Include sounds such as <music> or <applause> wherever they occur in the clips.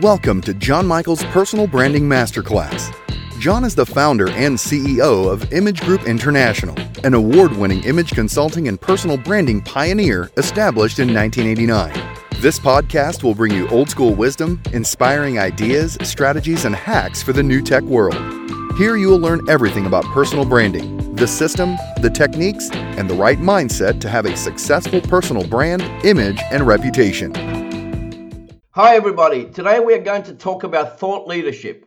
Welcome to John Michael's Personal Branding Masterclass. John is the founder and CEO of Image Group International, an award winning image consulting and personal branding pioneer established in 1989. This podcast will bring you old school wisdom, inspiring ideas, strategies, and hacks for the new tech world. Here you will learn everything about personal branding, the system, the techniques, and the right mindset to have a successful personal brand, image, and reputation. Hi, everybody. Today we are going to talk about thought leadership.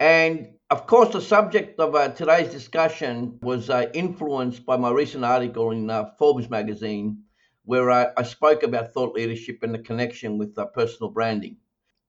And of course, the subject of uh, today's discussion was uh, influenced by my recent article in uh, Forbes magazine, where I, spoke about thought leadership and the connection with uh, personal branding.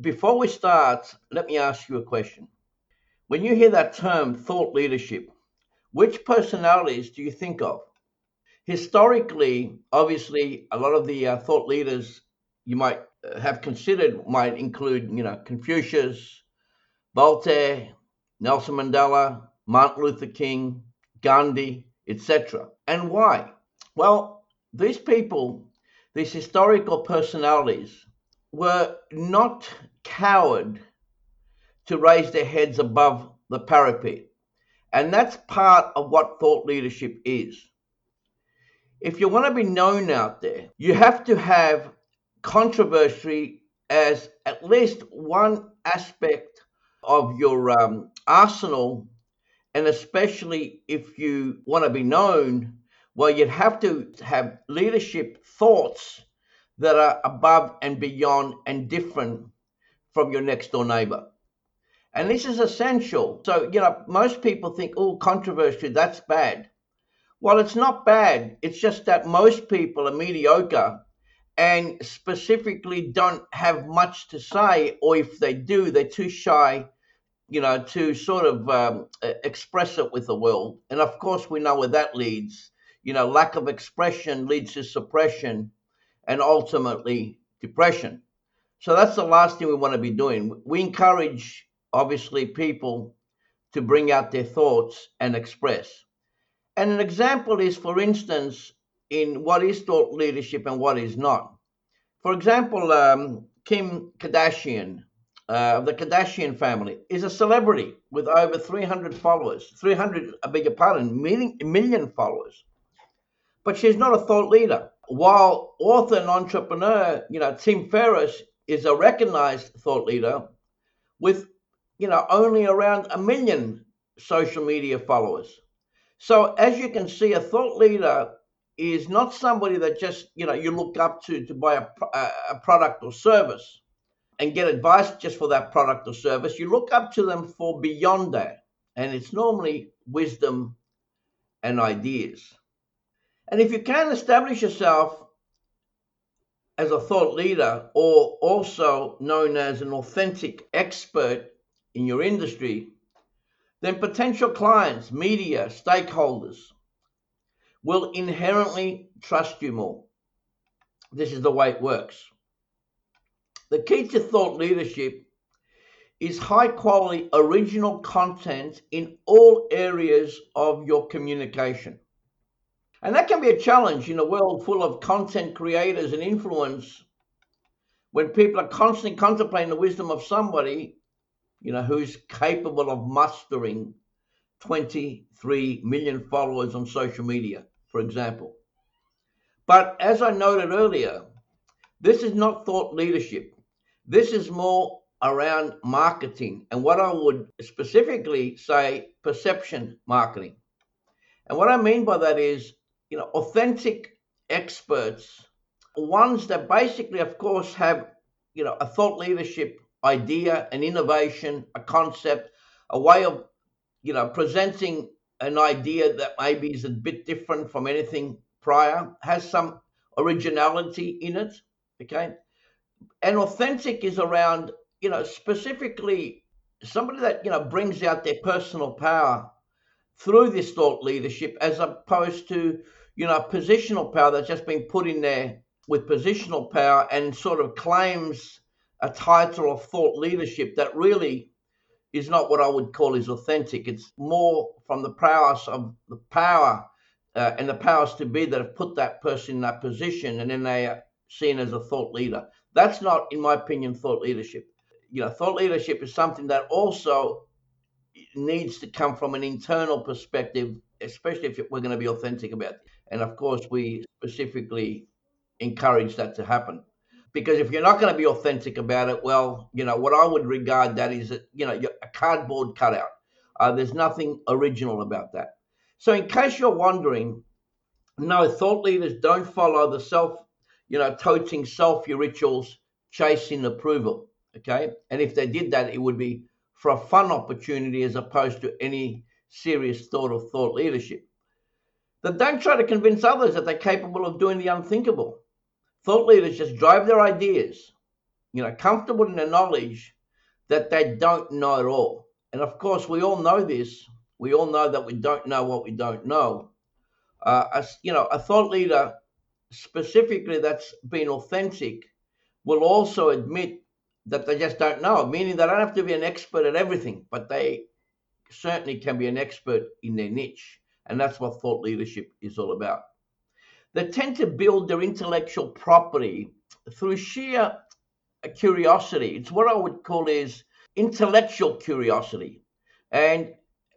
Before we start, let me ask you a question. When you hear that term, thought leadership, which personalities do you think of? Historically, obviously, a lot of the uh, thought leaders you might have considered might include, you know, Confucius, Voltaire, Nelson Mandela, Martin Luther King, Gandhi, etc. And why? Well, these people, these historical personalities, were not coward to raise their heads above the parapet. And that's part of what thought leadership is. If you want to be known out there, you have to have controversy as at least one aspect of your um, arsenal, and especially if you want to be known, well, you'd have to have leadership thoughts that are above and beyond and different from your next door neighbor. And this is essential. So, you know, most people think, oh, controversy, that's bad. Well, it's not bad. It's just that most people are mediocre and specifically don't have much to say, or if they do, they're too shy, you know, to sort of um, express it with the world. And of course, we know where that leads. You know, lack of expression leads to suppression and ultimately depression. So that's the last thing we want to be doing. We encourage, obviously, people to bring out their thoughts and express. And an example is, for instance, in what is thought leadership and what is not. For example, um, Kim Kardashian uh, the Kardashian family is a celebrity with over 300 followers, 300, I beg your pardon, million, million followers. But she's not a thought leader. While author and entrepreneur, you know, Tim Ferriss is a recognized thought leader with, you know, only around a million social media followers. So as you can see, a thought leader is not somebody that just you know you look up to to buy a, a product or service and get advice just for that product or service. You look up to them for beyond that. And it's normally wisdom and ideas. And if you can establish yourself as a thought leader or also known as an authentic expert in your industry then potential clients media stakeholders will inherently trust you more. This is the way it works. The key to thought leadership is high quality original content in all areas of your communication. And that can be a challenge in a world full of content creators and influence when people are constantly contemplating the wisdom of somebody, you know, who's capable of mustering 23 million followers on social media for example. But as I noted earlier, this is not thought leadership. This is more around marketing and what I would specifically say perception marketing. And what I mean by that is, you know, authentic experts, ones that basically, of course, have, you know, a thought leadership idea, an innovation, a concept, a way of, you know, presenting an idea that maybe is a bit different from anything prior, has some originality in it. Okay. And authentic is around, you know, specifically somebody that, you know, brings out their personal power through this thought leadership as opposed to, you know, positional power that's just been put in there with positional power and sort of claims a title of thought leadership that really is not what I would call is authentic. It's more from the prowess of the power uh, and the powers to be that have put that person in that position, and then they are seen as a thought leader. That's not, in my opinion, thought leadership. you know, thought leadership is something that also needs to come from an internal perspective, especially if we're going to be authentic about it. And of course, we specifically encourage that to happen. Because if you're not going to be authentic about it, well, you know, what I would regard that is, you know, a cardboard cutout. Uh, there's nothing original about that. So, in case you're wondering, no, thought leaders don't follow the self, you know, toting selfie rituals, chasing approval. Okay. And if they did that, it would be for a fun opportunity as opposed to any serious thought of thought leadership. That don't try to convince others that they're capable of doing the unthinkable. Thought leaders just drive their ideas, you know, comfortable in the knowledge that they don't know at all. And of course, we all know this. We all know that we don't know what we don't know. Uh, as, you know, a thought leader specifically that's been authentic will also admit that they just don't know, meaning they don't have to be an expert at everything, but they certainly can be an expert in their niche. And that's what thought leadership is all about. They tend to build their intellectual property through sheer curiosity. It's what I would call is intellectual curiosity. And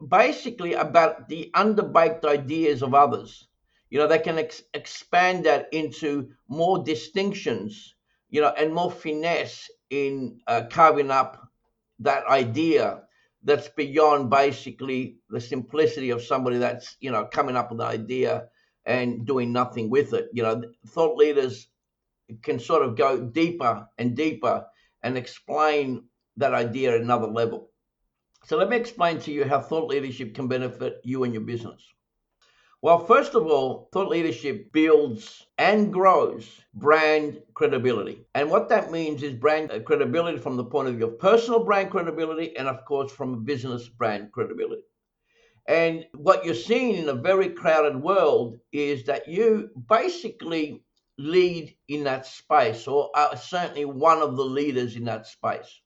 basically about the underbaked ideas of others. You know, they can ex- expand that into more distinctions, you know, and more finesse in uh, carving up that idea that's beyond basically the simplicity of somebody that's you know coming up with an idea and doing nothing with it you know thought leaders can sort of go deeper and deeper and explain that idea at another level so let me explain to you how thought leadership can benefit you and your business well, first of all, thought leadership builds and grows brand credibility. And what that means is brand uh, credibility from the point of view of personal brand credibility and, of course, from business brand credibility. And what you're seeing in a very crowded world is that you basically lead in that space, or are certainly one of the leaders in that space.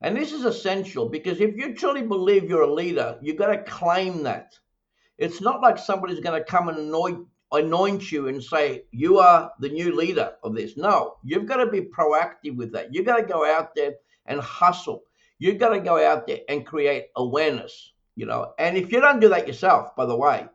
And this is essential because if you truly believe you're a leader, you've got to claim that. It's not like somebody's going to come and anoint, you and say, you are the new leader of this. No, you've got to be proactive with that. You've got to go out there and hustle. You've got to go out there and create awareness, you know. And if you don't do that yourself, by the way,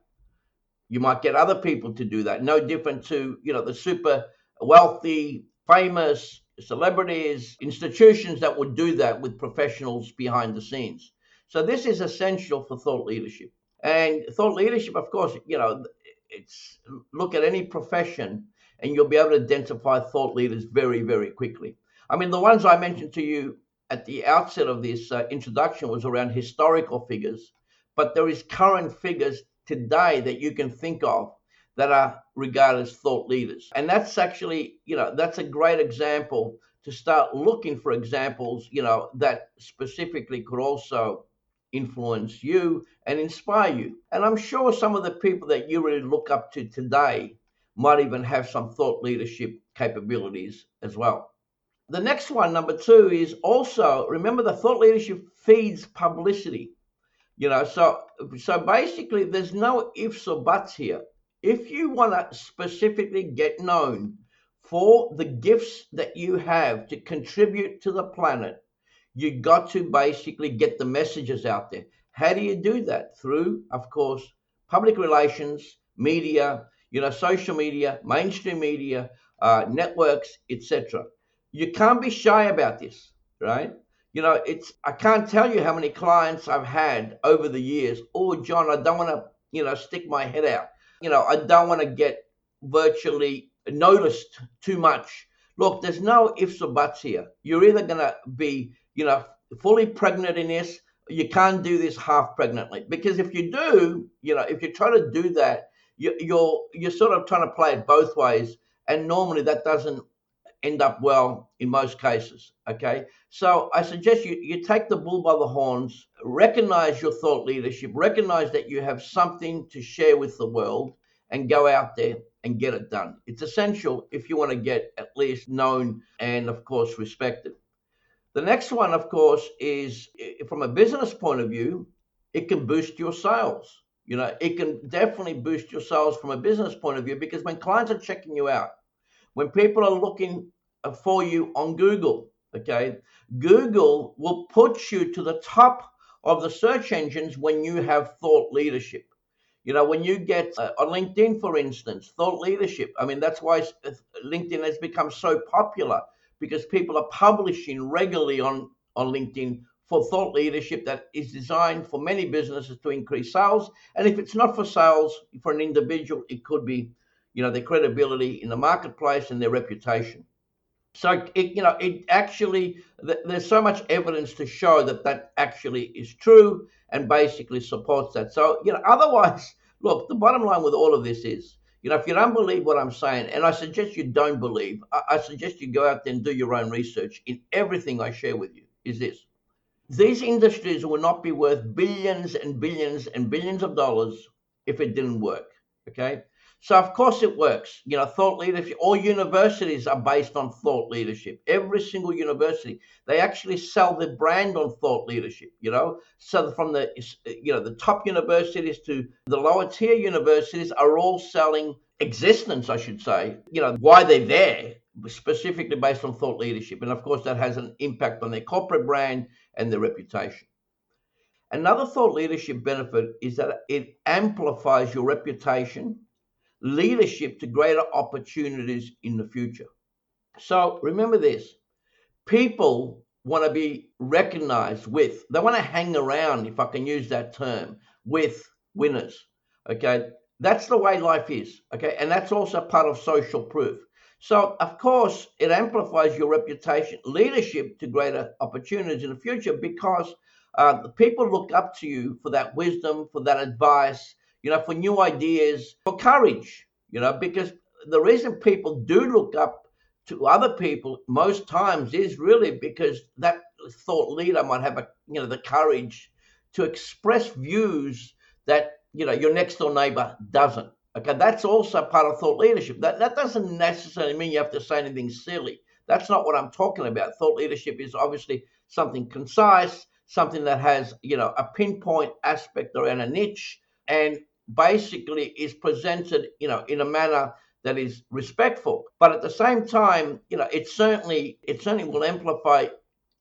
you might get other people to do that. No different to, you know, the super wealthy, famous celebrities, institutions that would do that with professionals behind the scenes. So this is essential for thought leadership. And thought leadership, of course, you know, it's look at any profession and you'll be able to identify thought leaders very, very quickly. I mean, the ones I mentioned to you at the outset of this uh, introduction was around historical figures, but there is current figures today that you can think of that are regarded as thought leaders. And that's actually, you know, that's a great example to start looking for examples, you know, that specifically could also influence you and inspire you. And I'm sure some of the people that you really look up to today might even have some thought leadership capabilities as well. The next one, number two, is also remember the thought leadership feeds publicity. You know, so so basically there's no ifs or buts here. If you want to specifically get known for the gifts that you have to contribute to the planet, you got to basically get the messages out there. How do you do that? Through, of course, public relations, media, you know, social media, mainstream media, uh, networks, etc. You can't be shy about this, right? You know, it's I can't tell you how many clients I've had over the years. Oh, John, I don't want to, you know, stick my head out. You know, I don't want to get virtually noticed too much. Look, there's no ifs or buts here. You're either going to be you know, fully pregnant in this. You can't do this half pregnantly because if you do, you know, if you try to do that, you, you're you're sort of trying to play it both ways, and normally that doesn't end up well in most cases. Okay, so I suggest you you take the bull by the horns, recognize your thought leadership, recognize that you have something to share with the world, and go out there and get it done. It's essential if you want to get at least known and, of course, respected. The next one, of course, is from a business point of view, it can boost your sales. You know, it can definitely boost your sales from a business point of view because when clients are checking you out, when people are looking for you on Google, Okay. Google will put you to the top of the search engines when you have thought leadership. You know, when you get uh, on LinkedIn, for instance, thought leadership. I mean, that's why uh, LinkedIn has become so popular because people are publishing regularly on, on LinkedIn for thought leadership that is designed for many businesses to increase sales. And if it's not for sales, for an individual, it could be, you know, their credibility in the marketplace and their reputation. So it, you know, it actually there's so much evidence to show that that actually is true and basically supports that. So you know, <laughs> otherwise, look, the bottom line with all of this is, you know, if you don't believe what I'm saying, and I suggest you don't believe, I, I suggest you go out there and do your own research in everything I share with you. Is this? These industries will not be worth billions and billions and billions of dollars if it didn't work. Okay. So of course it works. You know, thought leadership. All universities are based on thought leadership. Every single university, they actually sell their brand on thought leadership. You know, so from the you know the top universities to the lower tier universities are all selling existence, I should say. You know, why they're there specifically based on thought leadership, and of course that has an impact on their corporate brand and their reputation. Another thought leadership benefit is that it amplifies your reputation leadership to greater opportunities in the future. So remember this people want to be recognized with, they want to hang around, if I can use that term, with winners. Okay. That's the way life is. Okay. And that's also part of social proof. So, of course, it amplifies your reputation, leadership to greater opportunities in the future because uh, people look up to you for that wisdom, for that advice, you know, for new ideas, for courage, you know, because the reason people do look up to other people most times is really because that thought leader might have a you know the courage to express views that you know your next door neighbor doesn't. Okay that's also part of thought leadership. That that doesn't necessarily mean you have to say anything silly. That's not what i'm talking about. Thought leadership is obviously something concise something that has you know a pinpoint aspect around a niche and basically is presented, you know, in a manner that is respectful. But at the same time, you know, it certainly it certainly will amplify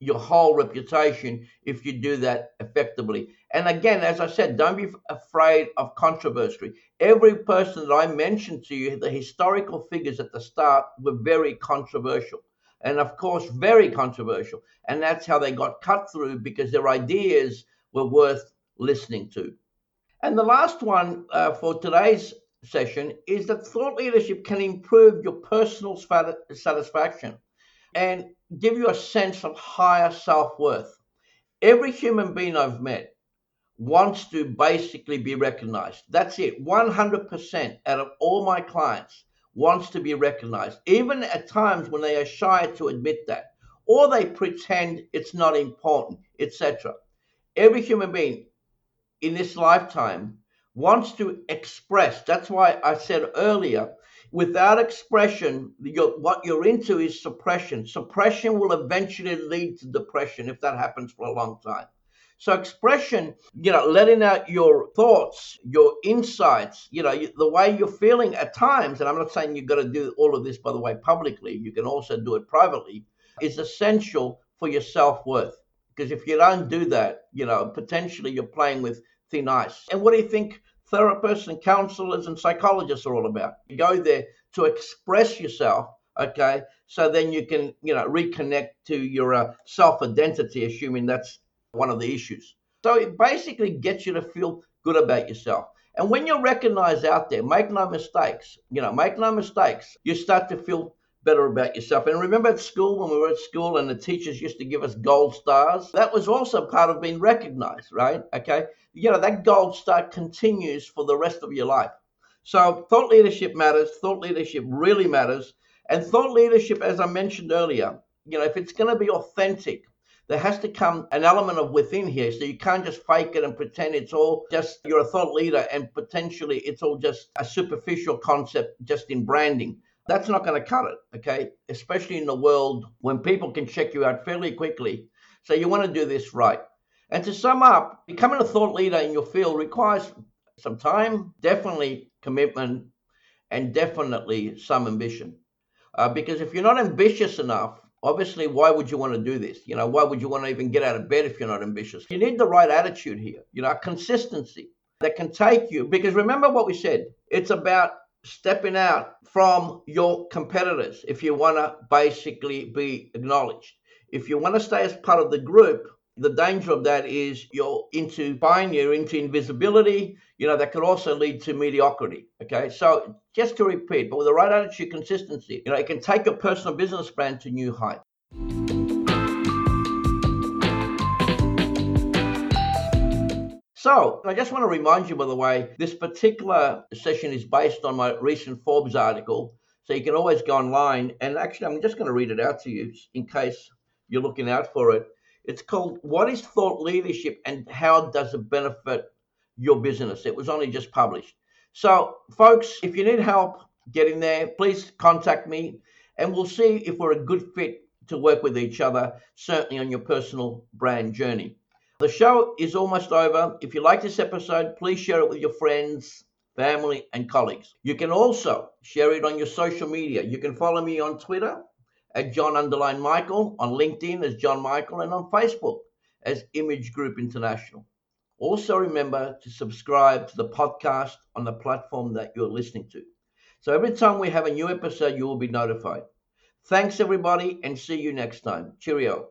your whole reputation if you do that effectively. And again, as I said, don't be afraid of controversy. Every person that I mentioned to you, the historical figures at the start were very controversial. And of course, very controversial. And that's how they got cut through because their ideas were worth listening to. And the last one uh, for today's session is that thought leadership can improve your personal satisfaction and give you a sense of higher self worth. Every human being I've met wants to basically be recognized. That's it. 100% out of all my clients wants to be recognized, even at times when they are shy to admit that, or they pretend it's not important, etc. Every human being in this lifetime wants to express. That's why I said earlier, without expression, you're, what you're into is suppression. Suppression will eventually lead to depression if that happens for a long time. So expression, you know, letting out your thoughts, your insights, you know, the way you're feeling at times, and I'm not saying you've got to do all of this, by the way, publicly, you can also do it privately, is essential for your self worth. Because if you don't do that, you know, potentially you're playing with thin ice. And what do you think therapists and counselors and psychologists are all about? You go there to express yourself, okay? So then you can, you know, reconnect to your uh, self identity, assuming that's one of the issues. So it basically gets you to feel good about yourself. And when you're recognized out there, make no mistakes, you know, make no mistakes, you start to feel better about yourself. And remember at school, when we were at school and the teachers used to give us gold stars? That was also part of being recognized, right? Okay. You know, that gold star continues for the rest of your life. So thought leadership matters. Thought leadership really matters. And thought leadership, as I mentioned earlier, you know, if it's going to be authentic, there has to come an element of within here. So you can't just fake it and pretend it's all just you're a thought leader and potentially it's all just a superficial concept just in branding. That's not going to cut it, okay? Especially in the world when people can check you out fairly quickly. So you want to do this right. And to sum up, becoming a thought leader in your field requires some time, definitely commitment, and definitely some ambition. Uh, because if you're not ambitious enough obviously, why would you want to do this? You know, why would you want to even get out of bed if you're not ambitious? You need the right attitude here, you know, consistency that can take you. Because remember what we said it's about stepping out from your competitors if you want to basically be acknowledged. If you want to stay as part of the group, the danger of that is you're into buying, you're into invisibility, you know, that could also lead to mediocrity. Okay. So just to repeat, but with the right attitude, consistency, you know, it can take your personal business brand to new heights. So, I just want to remind you, by the way, this particular session is based on my recent Forbes article. So you can always go online. And actually, I'm just going to read it out to you in case you're looking out for it. It's called What is Thought Leadership and How Does It Benefit Your Business? It was only just published. So, folks, if you need help getting there, please contact me and we'll see if we're a good fit to work with each other, certainly on your personal brand journey. The show is almost over. If you like this episode, please share it with your friends, family, and colleagues. You can also share it on your social media. You can follow me on Twitter at John Underline Michael, on LinkedIn as John Michael, and on Facebook as Image Group International. Also, remember to subscribe to the podcast on the platform that you're listening to. So every time we have a new episode, you will be notified. Thanks, everybody, and see you next time. Cheerio.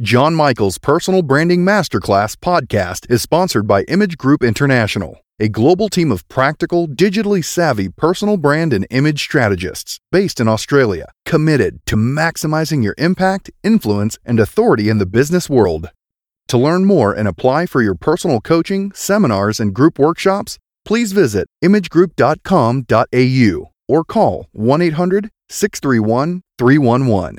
John Michael's Personal Branding Masterclass podcast is sponsored by Image Group International a global team of practical, digitally savvy personal brand and image strategists based in Australia, committed to maximizing your impact, influence, and authority in the business world. To learn more and apply for your personal coaching, seminars, and group workshops, please visit imagegroup.com.au or call 1 800 631 311.